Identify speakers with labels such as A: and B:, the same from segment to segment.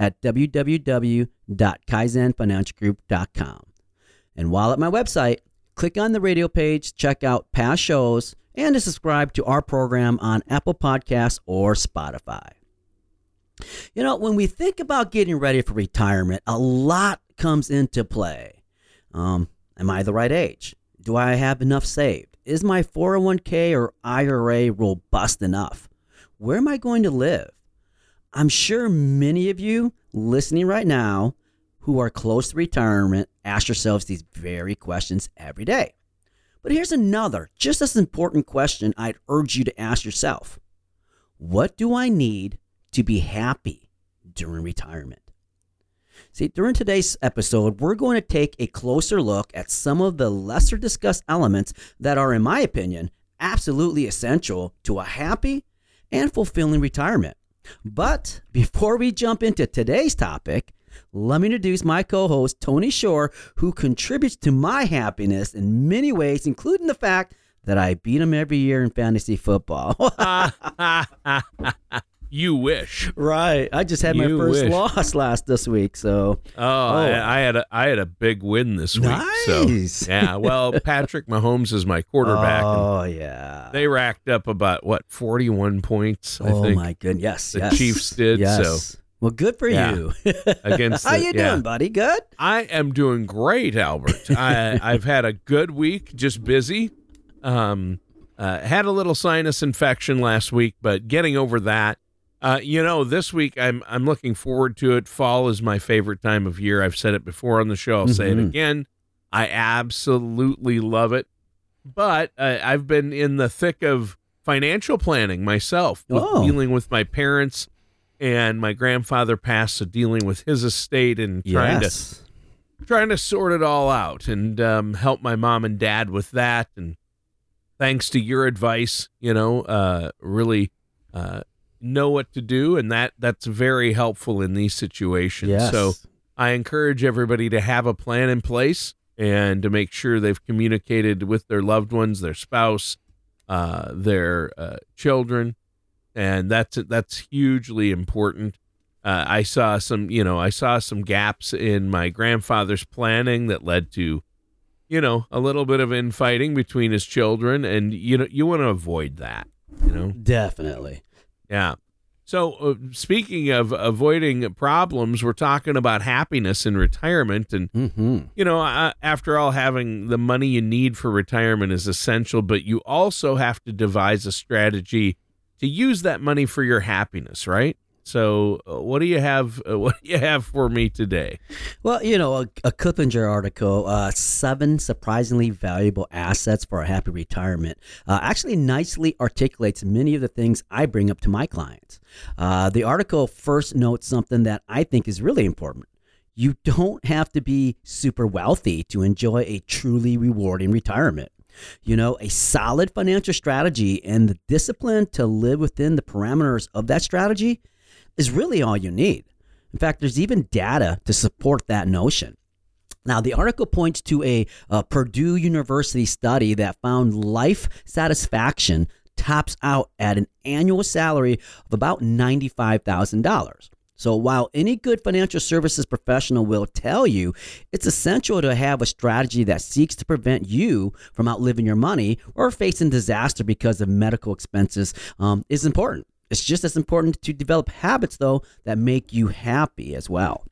A: at www.kaizenfinancialgroup.com. And while at my website, click on the radio page, check out past shows, and to subscribe to our program on Apple Podcasts or Spotify. You know, when we think about getting ready for retirement, a lot comes into play. Um, am I the right age? Do I have enough saved? Is my 401k or IRA robust enough? Where am I going to live? I'm sure many of you listening right now who are close to retirement ask yourselves these very questions every day. But here's another, just as important question I'd urge you to ask yourself What do I need to be happy during retirement? See, during today's episode, we're going to take a closer look at some of the lesser discussed elements that are, in my opinion, absolutely essential to a happy and fulfilling retirement. But before we jump into today's topic, let me introduce my co host, Tony Shore, who contributes to my happiness in many ways, including the fact that I beat him every year in fantasy football.
B: you wish.
A: Right. I just had my
B: You
A: first
B: wish.
A: loss last this week, so
B: Oh, I, I had a I had a big win this week. So
A: Nice.
B: yeah, well, Patrick Mahomes is my quarterback.
A: Oh yeah.
B: they racked up about what forty one points. I
A: oh
B: think
A: my goodness. Yes.
B: the
A: yes.
B: Chiefs did,
A: Yes.
B: so.
A: Well, good for
B: Yeah.
A: you.
B: Against
A: How
B: the-
A: you
B: yeah.
A: doing, buddy? Good.
B: I am doing great, Albert. I, I've had a good week, just busy. Um, uh, had a little sinus infection last week, but getting over that. Uh, you know, this week I'm I'm looking forward to it. Fall is my favorite time of year. I've said it before on the show. I'll say it
A: Mhm.
B: again. I absolutely love it. But uh, I've been in the thick of financial planning myself, with
A: Oh.
B: dealing with my parents, and my grandfather passed, so dealing with his estate and trying to trying to sort it all out and um, help my mom and dad with that. And thanks to your advice, you know, uh, really uh, know what to do, and that that's very helpful in these situations.
A: Yes.
B: So I encourage everybody to have a plan in place and to make sure they've communicated with their loved ones, their spouse, uh, their uh, children, and that's that's hugely important. Uh, I saw some, you know, I saw some gaps in my grandfather's planning that led to, you know, a little bit of infighting between his children, and you know, you want to avoid that, you know.
A: Definitely.
B: Yeah. So, uh, speaking of avoiding problems, we're talking about happiness in retirement. And,
A: Mm-hmm.
B: you know, uh, after all, having the money you need for retirement is essential, but you also have to devise a strategy to use that money for your happiness, right? So, uh, what do you have? Uh, what do you have for me today?
A: Well, you know, a, a article, uh, seven surprisingly valuable assets for a happy retirement, uh, actually nicely articulates many of the things I bring up to my clients. Uh, the article first notes something that I think is really important. You don't have to be super wealthy to enjoy a truly rewarding retirement. You know, a solid financial strategy and the discipline to live within the parameters of that strategy is really all you need. In fact, there's even data to support that notion. Now, the article points to a, uh Purdue University study that found life satisfaction tops out at an annual salary of about $95,000. So, while any good financial services professional will tell you it's essential to have a strategy that seeks to prevent you from outliving your money or facing disaster because of medical expenses, um, is important. It's just as important to develop habits, though, that make you happy as well.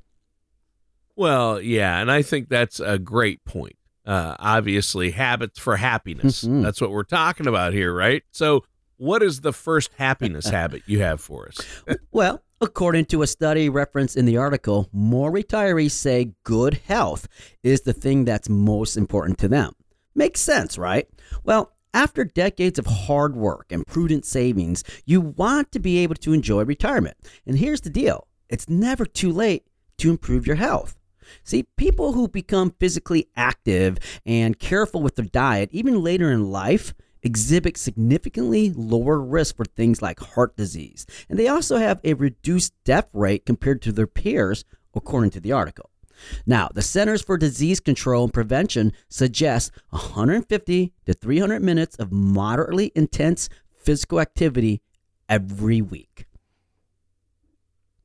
B: Well, yeah, and I think that's a great point. Uh, obviously, habits for happiness.
A: Mhm.
B: That's what we're talking about here, right? So, what is the first happiness habit you have for us?
A: Well, according to a study referenced in the article, more retirees say good health is the thing that's most important to them. Makes sense, right? Well, after decades of hard work and prudent savings, you want to be able to enjoy retirement. And here's the deal it's never too late to improve your health. See, people who become physically active and careful with their diet, even later in life, exhibit significantly lower risk for things like heart disease. And they also have a reduced death rate compared to their peers, according to the article. Now, the Centers for Disease Control and Prevention suggests 150 to 300 minutes of moderately intense physical activity every week.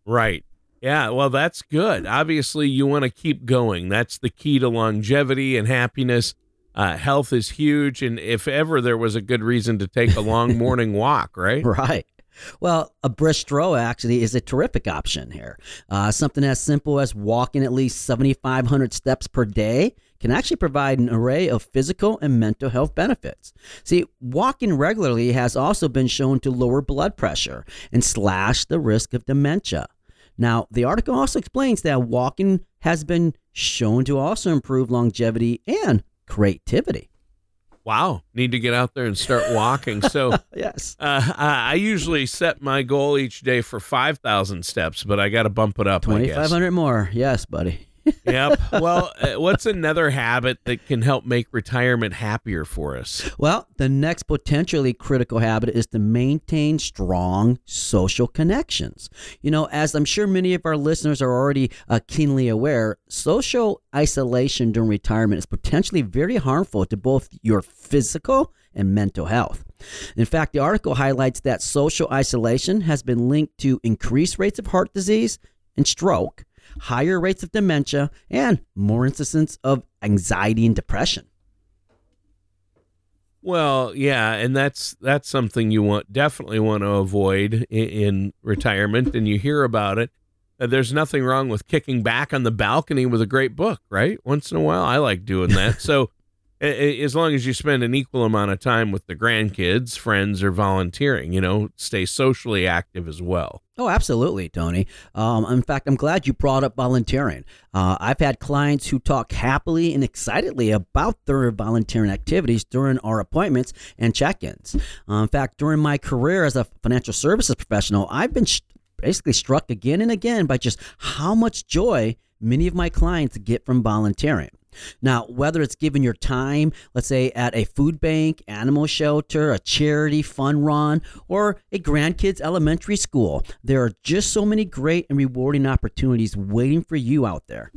B: Right. Yeah, well, that's good. Obviously, you want to keep going. That's the key to longevity and happiness. Uh, health is huge. And if ever there was a good reason to take a long morning walk, right?
A: Right. Well, a brisk stroll actually is a terrific option here. Uh, something as simple as walking at least 7,500 steps per day can actually provide an array of physical and mental health benefits. See, walking regularly has also been shown to lower blood pressure and slash the risk of dementia. Now, the article also explains that walking has been shown to also improve longevity and creativity.
B: Wow. Need to get out there and start walking. So,
A: Yes.
B: Uh, I I usually set my goal each day for 5,000 steps, but I got to bump it up.
A: 2,500 more. Yes, buddy.
B: Yep. Well, uh, what's another habit that can help make retirement happier for us?
A: Well, the next potentially critical habit is to maintain strong social connections. You know, as I'm sure many of our listeners are already uh, keenly aware, social isolation during retirement is potentially very harmful to both your physical and mental health. In fact, the article highlights that social isolation has been linked to increased rates of heart disease and stroke, higher rates of dementia, and more instances of anxiety and depression.
B: Well, yeah, and that's that's something you want definitely want to avoid in, in retirement, and you hear about it. Uh, there's nothing wrong with kicking back on the balcony with a great book, right? Once in a while, I like doing that. so, as long as you spend an equal amount of time with the grandkids, friends, or volunteering, you know, stay socially active as well.
A: Oh, absolutely, Tony. Um, in fact, I'm glad you brought up volunteering. Uh, I've had clients who talk happily and excitedly about their volunteering activities during our appointments and check ins. Uh, in fact, during my career as a financial services professional, I've been sh- basically struck again and again by just how much joy many of my clients get from volunteering. Now, whether it's giving your time, let's say at a food bank, animal shelter, a charity fun run, or a grandkids elementary school, there are just so many great and rewarding opportunities waiting for you out there.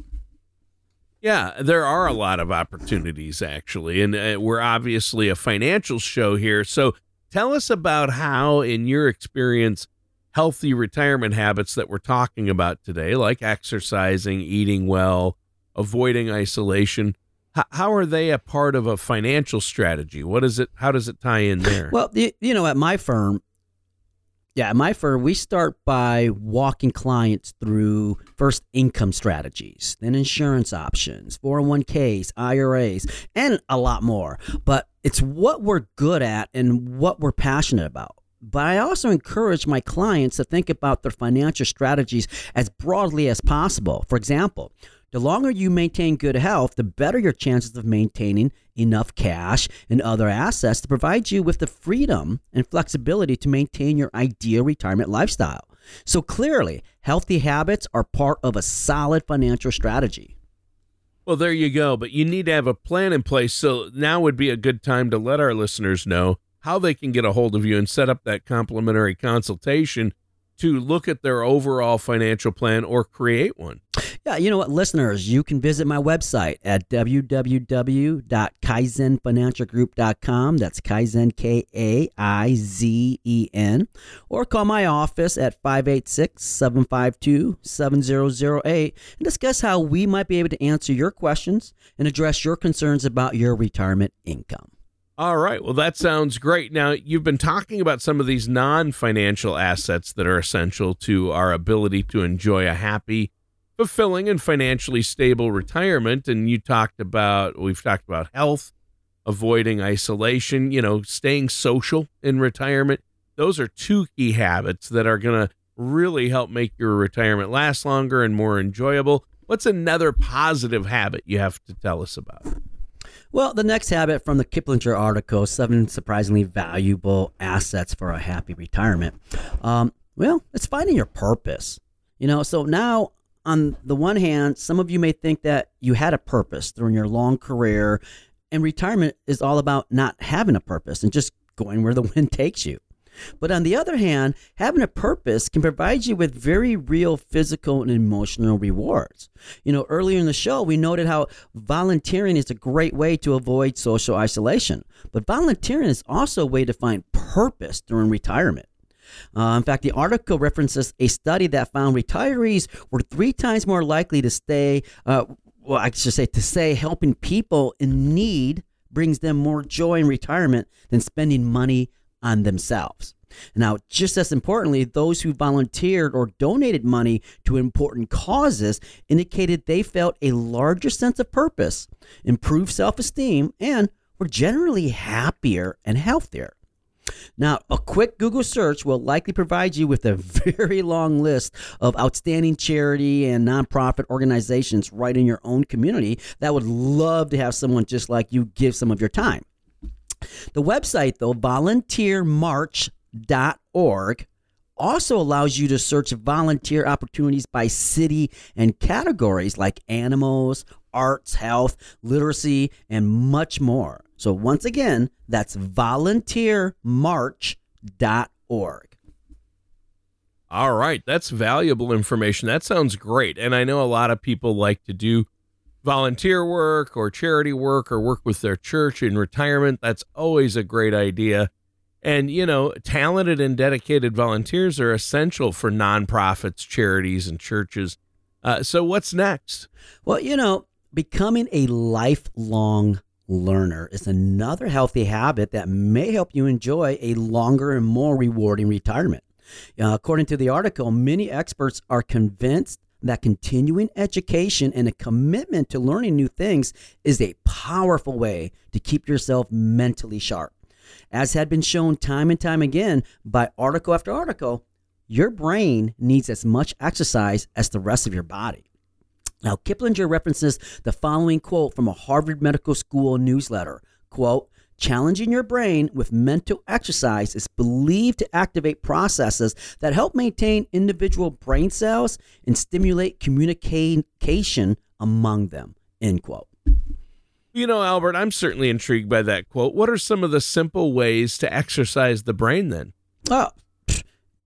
B: Yeah, there are a lot of opportunities actually, and uh, we're obviously a financial show here. So tell us about how, in your experience, healthy retirement habits that we're talking about today, like exercising, eating well, avoiding isolation, how are they a part of a financial strategy? What is it? How does it tie in there?
A: Well, you, know, at my firm, yeah, at my firm, we start by walking clients through first income strategies, then insurance options, 401ks, IRAs, and a lot more. But it's what we're good at and what we're passionate about. But I also encourage my clients to think about their financial strategies as broadly as possible. For example, the longer you maintain good health, the better your chances of maintaining enough cash and other assets to provide you with the freedom and flexibility to maintain your ideal retirement lifestyle. So clearly, healthy habits are part of a solid financial strategy.
B: Well, there you go. But you need to have a plan in place. So now would be a good time to let our listeners know how they can get a hold of you and set up that complimentary consultation to look at their overall financial plan or create one.
A: Yeah, you know what, listeners, you can visit my website at www.kaizenfinancialgroup.com. That's Kaizen, K A I Z E N. Or call my office at 586 752 7008 and discuss how we might be able to answer your questions and address your concerns about your retirement income.
B: All right. Well, that sounds great. Now, you've been talking about some of these non financial assets that are essential to our ability to enjoy a happy fulfilling and financially stable retirement. And you talked about, we've talked about health, avoiding isolation, you know, staying social in retirement. Those are two key habits that are going to really help make your retirement last longer and more enjoyable. What's another positive habit you have to tell us about?
A: Well, the next habit from the Kiplinger article seven surprisingly valuable assets for a happy retirement. Um, well, it's finding your purpose. You know, so now on the one hand, some of you may think that you had a purpose during your long career, and retirement is all about not having a purpose and just going where the wind takes you. But on the other hand, having a purpose can provide you with very real physical and emotional rewards. You know, earlier in the show, we noted how volunteering is a great way to avoid social isolation. But volunteering is also a way to find purpose during retirement. Uh, in fact, the article references a study that found retirees were three times more likely to stay, uh, well, I should say, to say helping people in need brings them more joy in retirement than spending money on themselves. Now, just as importantly, those who volunteered or donated money to important causes indicated they felt a larger sense of purpose, improved self esteem, and were generally happier and healthier. Now, a quick Google search will likely provide you with a very long list of outstanding charity and nonprofit organizations right in your own community that would love to have someone just like you give some of your time. The website, though, volunteermatch.org, also allows you to search volunteer opportunities by city and categories like animals, arts, health, literacy, and much more. So, once again, that's volunteermatch.org.
B: All right, that's valuable information. That sounds great. And I know a lot of people like to do volunteer work or charity work or work with their church in retirement. That's always a great idea. And, you know, talented and dedicated volunteers are essential for nonprofits, charities, and churches. Uh, so, what's next?
A: Well, you know, becoming a lifelong learner is another healthy habit that may help you enjoy a longer and more rewarding retirement. Uh, according to the article, many experts are convinced that continuing education and a commitment to learning new things is a powerful way to keep yourself mentally sharp. As had been shown time and time again by article after article, your brain needs as much exercise as the rest of your body. Now, Kiplinger references the following quote from a Harvard Medical School newsletter quote, Challenging your brain with mental exercise is believed to activate processes that help maintain individual brain cells and stimulate communication among them. End quote.
B: You know, Albert, I'm certainly intrigued by that quote. What are some of the simple ways to exercise the brain then?
A: Oh,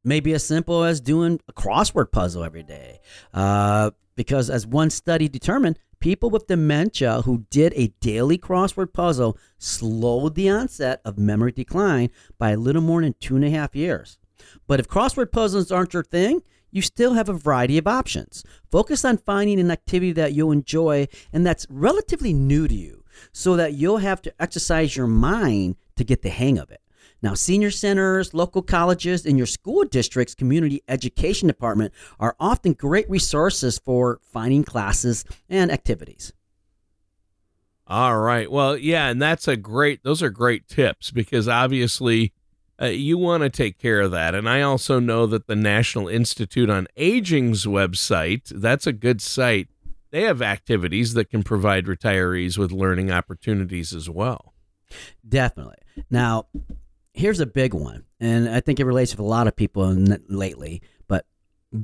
A: maybe as simple as doing a crossword puzzle every day. Uh, because as one study determined, people with dementia who did a daily crossword puzzle slowed the onset of memory decline by a little more than two and a half years. But if crossword puzzles aren't your thing, you still have a variety of options. Focus on finding an activity that you'll enjoy and that's relatively new to you so that you'll have to exercise your mind to get the hang of it. Now, senior centers, local colleges, and your school district's community education department are often great resources for finding classes and activities.
B: All right. Well, yeah, and that's a great, those are great tips because obviously uh, you want to take care of that. And I also know that the National Institute on Aging's website, that's a good site. They have activities that can provide retirees with learning opportunities as well.
A: Definitely. Now, here's a big one, and I think it relates with a lot of people lately. But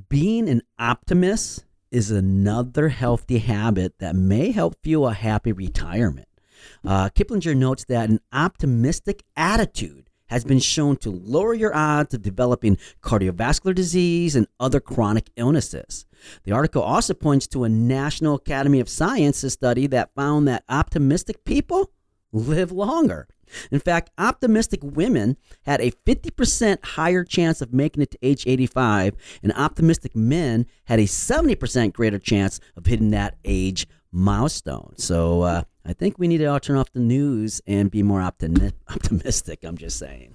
A: being an optimist is another healthy habit that may help fuel a happy retirement. Uh, Kiplinger notes that an optimistic attitude has been shown to lower your odds of developing cardiovascular disease and other chronic illnesses. The article also points to a National Academy of Sciences study that found that optimistic people live longer. In fact, optimistic women had a 50% higher chance of making it to age 85, and optimistic men had a 70% greater chance of hitting that age milestone. So uh, I think we need to all turn off the news and be more optimi- optimistic. I'm just saying.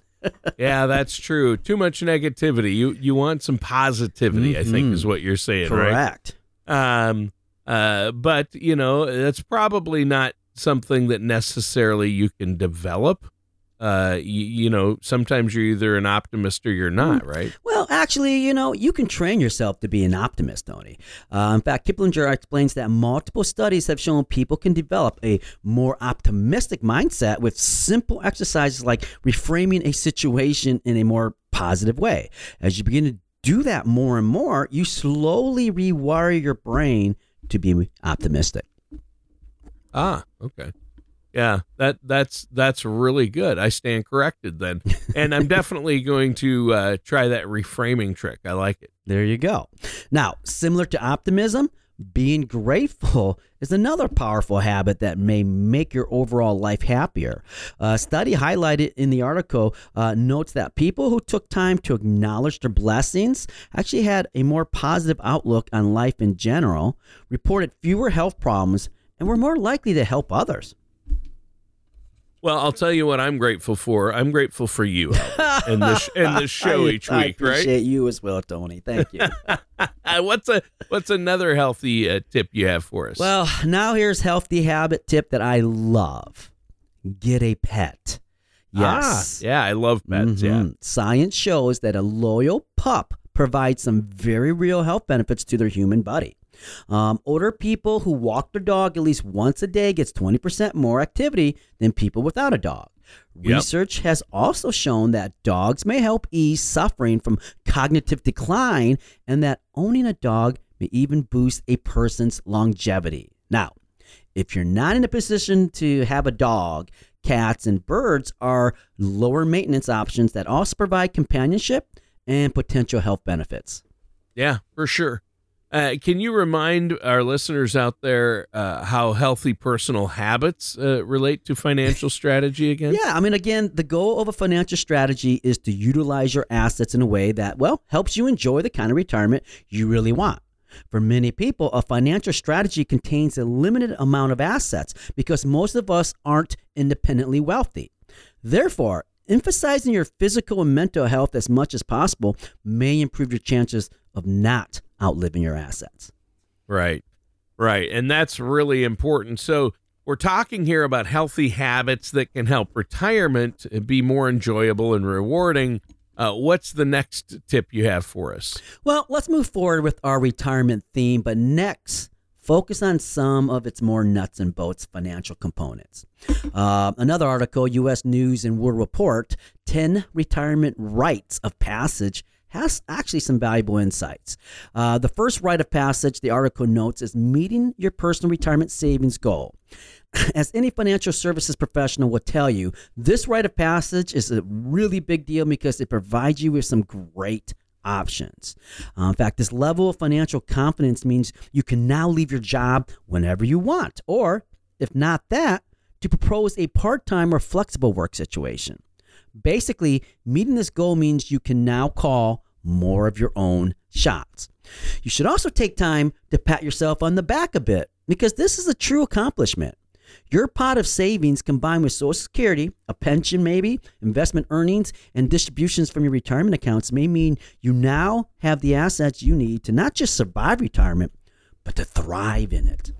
B: Yeah, that's true. Too much negativity. You you want some positivity, mm-hmm. I think is mm-hmm. what you're saying,
A: Correct.
B: right? Um, uh, but you know, that's probably not something that necessarily you can develop. Uh, you, you know, sometimes you're either an optimist or you're not, right?
A: Well, actually, you know, you can train yourself to be an optimist, Tony. Uh, in fact, Kiplinger explains that multiple studies have shown people can develop a more optimistic mindset with simple exercises like reframing a situation in a more positive way. As you begin to do that more and more, you slowly rewire your brain to be optimistic.
B: Ah, okay. Yeah, that that's that's really good. I stand corrected then, and I'm definitely going to uh, try that reframing trick. I like it.
A: There you go. Now, similar to optimism, being grateful is another powerful habit that may make your overall life happier. A study highlighted in the article uh, notes that people who took time to acknowledge their blessings actually had a more positive outlook on life in general, reported fewer health problems, and were more likely to help others.
B: Well, I'll tell you what I'm grateful for. I'm grateful for you and this and this show
A: I,
B: each
A: I
B: week,
A: appreciate
B: right?
A: you as well, Tony. Thank you.
B: what's a what's another healthy uh, tip you have for us?
A: well, now here's healthy habit tip that I love: get a pet. Yes.
B: Ah, yeah, I love pets. Yeah.
A: Mhm. Science shows that a loyal pup provides some very real health benefits to their human buddy. Um, older people who walk their dog at least once a day gets 20% more activity than people without a dog.
B: Yep.
A: Research has also shown that dogs may help ease suffering from cognitive decline and that owning a dog may even boost a person's longevity. Now, if you're not in a position to have a dog, cats and birds are lower maintenance options that also provide companionship and potential health benefits.
B: Yeah, for sure. Uh, can you remind our listeners out there uh, how healthy personal habits uh, relate to financial strategy again?
A: Yeah, I mean, again, the goal of a financial strategy is to utilize your assets in a way that, well, helps you enjoy the kind of retirement you really want. For many people, a financial strategy contains a limited amount of assets because most of us aren't independently wealthy. Therefore, emphasizing your physical and mental health as much as possible may improve your chances of not outliving your assets.
B: Right. Right. And that's really important. So, we're talking here about healthy habits that can help retirement be more enjoyable and rewarding. Uh, what's the next tip you have for us?
A: Well, let's move forward with our retirement theme, but next, focus on some of its more nuts and bolts financial components. Uh, another article, U.S. News and World Report 10 Retirement Rites of Passage. Has actually some valuable insights. Uh, the first rite of passage, the article notes, is meeting your personal retirement savings goal. As any financial services professional will tell you, this rite of passage is a really big deal because it provides you with some great options. Uh, in fact, this level of financial confidence means you can now leave your job whenever you want, or if not that, to propose a part time or flexible work situation. Basically, meeting this goal means you can now call more of your own shots. You should also take time to pat yourself on the back a bit because this is a true accomplishment. Your pot of savings combined with Social Security, a pension maybe, investment earnings, and distributions from your retirement accounts may mean you now have the assets you need to not just survive retirement, but to thrive in it.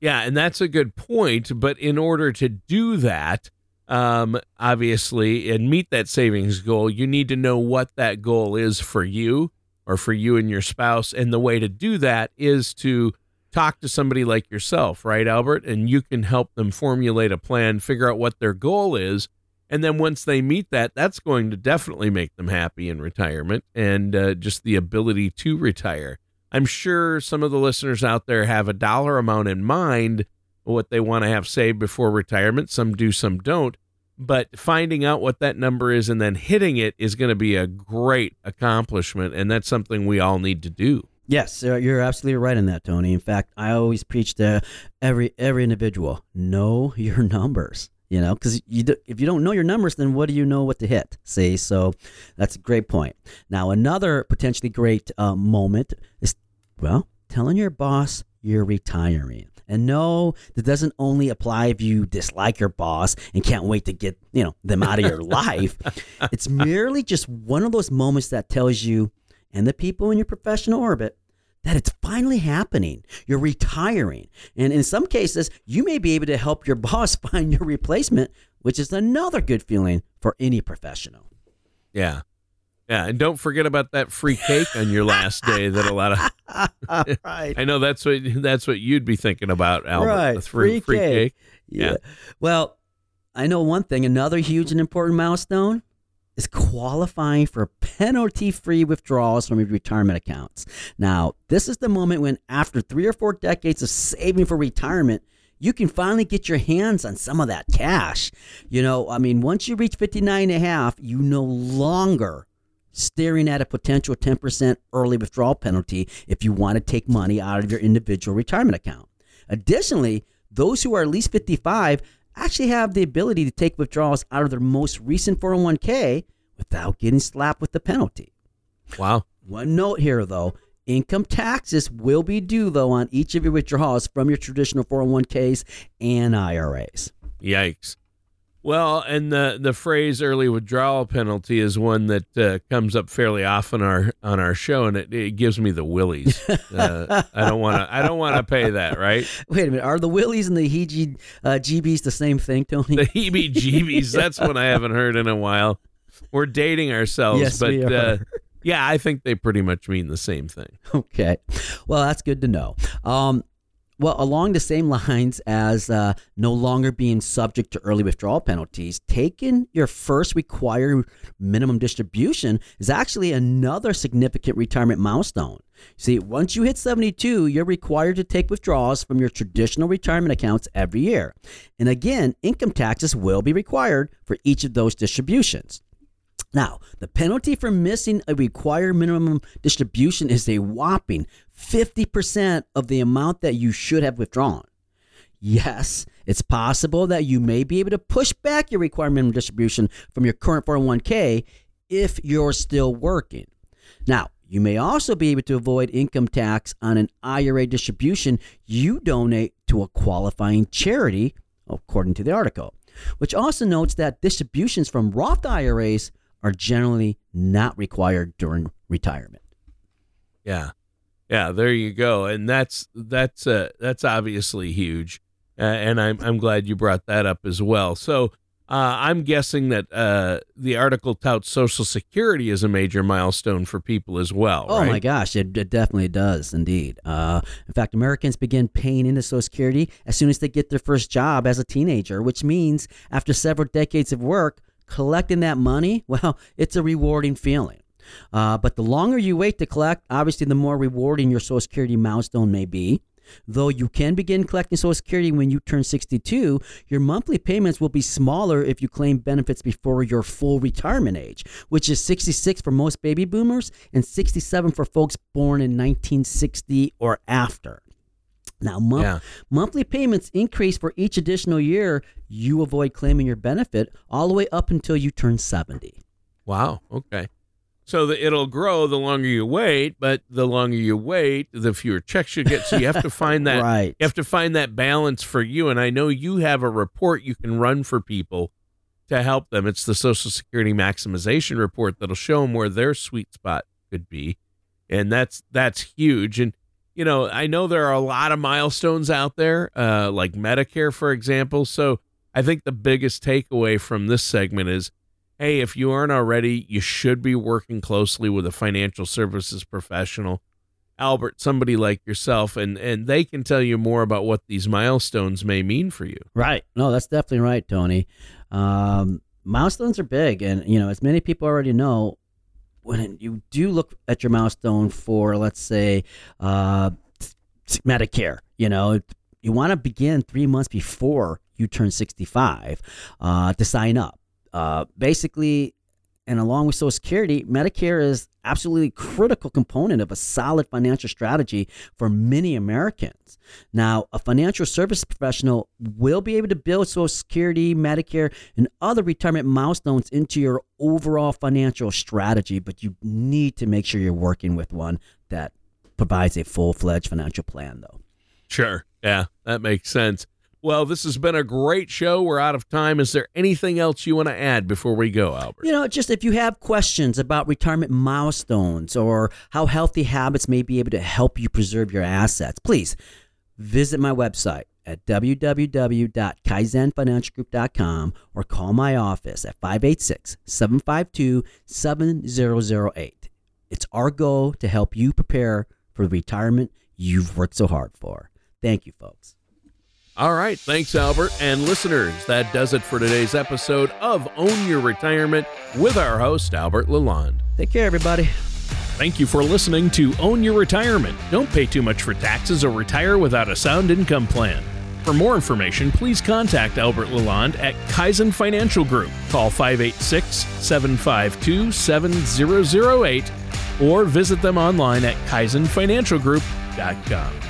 B: Yeah, and that's a good point. But in order to do that, um, obviously, and meet that savings goal, you need to know what that goal is for you or for you and your spouse. And the way to do that is to talk to somebody like yourself, right, Albert? And you can help them formulate a plan, figure out what their goal is. And then once they meet that, that's going to definitely make them happy in retirement and uh, just the ability to retire. I'm sure some of the listeners out there have a dollar amount in mind, what they want to have saved before retirement. Some do, some don't. But finding out what that number is and then hitting it is going to be a great accomplishment. And that's something we all need to do.
A: Yes, uh, you're absolutely right in that, Tony. In fact, I always preach to every every individual: know your numbers. You know, because you do, if you don't know your numbers, then what do you know what to hit? See, so that's a great point. Now, another potentially great uh, moment is well, telling your boss you're retiring. And no, that doesn't only apply if you dislike your boss and can't wait to get you know them out of your life. It's merely just one of those moments that tells you and the people in your professional orbit that it's finally happening. You're retiring. And in some cases, you may be able to help your boss find your replacement, which is another good feeling for any professional.
B: Yeah. Yeah, and don't forget about that free cake on your last day that a lot of
A: right.
B: I know that's what that's what you'd be thinking about, Albert.
A: Right.
B: the free,
A: Free
B: free
A: cake.
B: cake. Yeah.
A: Well, I know one thing. Another huge and important milestone is qualifying for penalty free withdrawals from your retirement accounts. Now, this is the moment when, after three or four decades of saving for retirement, you can finally get your hands on some of that cash. You know, I mean, once you reach 59 and a half, you no longer staring at a potential 10% early withdrawal penalty if you want to take money out of your individual retirement account. Additionally, those who are at least 55 actually have the ability to take withdrawals out of their most recent 401k without getting slapped with the penalty.
B: Wow.
A: One note here though, income taxes will be due though on each of your withdrawals from your traditional 401ks and IRAs.
B: Yikes. Well, and the the phrase early withdrawal penalty is one that uh, comes up fairly often our on our show, and it, it gives me the willies. Uh, I don't want to. I don't want to pay that, right?
A: Wait a minute, are the Willies and the heebie uh, GBs the same thing, Tony?
B: The heebie-jeebies. That's one I haven't heard in a while. We're dating ourselves,
A: Yes,
B: but
A: we are.
B: Uh, yeah, I think they pretty much mean the same thing.
A: Okay. Well, that's good to know. Um, well, along the same lines as uh, no longer being subject to early withdrawal penalties, taking your first required minimum distribution is actually another significant retirement milestone. See, once you hit 72, you're required to take withdrawals from your traditional retirement accounts every year. And again, income taxes will be required for each of those distributions. Now, the penalty for missing a required minimum distribution is a whopping 50% of the amount that you should have withdrawn. Yes, it's possible that you may be able to push back your required minimum distribution from your current 401k if you're still working. Now, you may also be able to avoid income tax on an IRA distribution you donate to a qualifying charity, according to the article, which also notes that distributions from Roth IRAs are generally not required during retirement.
B: Yeah, yeah. There you go, and that's that's uh, that's obviously huge, uh, and I'm I'm glad you brought that up as well. So. Uh, I'm guessing that uh, the article touts Social Security as a major milestone for people as well.
A: Oh
B: right?
A: my gosh, it, it definitely does indeed. Uh, in fact, Americans begin paying into Social Security as soon as they get their first job as a teenager, which means after several decades of work, collecting that money, well, it's a rewarding feeling. Uh, but the longer you wait to collect, obviously, the more rewarding your Social Security milestone may be. Though you can begin collecting Social Security when you turn 62, your monthly payments will be smaller if you claim benefits before your full retirement age, which is 66 for most baby boomers and 67 for folks born in 1960 or after. Now, mon-
B: Yeah.
A: monthly payments increase for each additional year you avoid claiming your benefit all the way up until you turn 70.
B: Wow. Okay. So the, it'll grow the longer you wait, but the longer you wait, the fewer checks you get. So you have to find that
A: Right.
B: you have to find that balance for you. And I know you have a report you can run for people to help them. It's the Social Security maximization report that'll show them where their sweet spot could be, and that's that's huge. And you know, I know there are a lot of milestones out there, uh, like Medicare, for example. So I think the biggest takeaway from this segment is hey, if you aren't already, you should be working closely with a financial services professional. Albert, somebody like yourself, and and they can tell you more about what these milestones may mean for you.
A: Right. No, that's definitely right, Tony. Um, milestones are big, and you know, as many people already know, when you do look at your milestone for, let's say, uh, Medicare, you know, you want to begin three months before you turn 65 uh, to sign up. Uh, basically, and along with Social Security, Medicare is absolutely critical component of a solid financial strategy for many Americans. Now, a financial service professional will be able to build Social Security, Medicare, and other retirement milestones into your overall financial strategy, but you need to make sure you're working with one that provides a full-fledged financial plan though.
B: Sure. Yeah, that makes sense. Well, this has been a great show. We're out of time. Is there anything else you want to add before we go, Albert?
A: You know, just if you have questions about retirement milestones or how healthy habits may be able to help you preserve your assets, please visit my website at www.kaizenfinancialgroup.com or call my office at 586 752 7008. It's our goal to help you prepare for the retirement you've worked so hard for. Thank you, folks.
B: All right. Thanks, Albert. And listeners, that does it for today's episode of Own Your Retirement with our host, Albert Lalonde.
A: Take care, everybody.
B: Thank you for listening to Own Your Retirement. Don't pay too much for taxes or retire without a sound income plan. For more information, please contact Albert Lalonde at Kaizen Financial Group. Call 586 752 7008 or visit them online at kaizenfinancialgroup.com.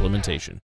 B: implementation.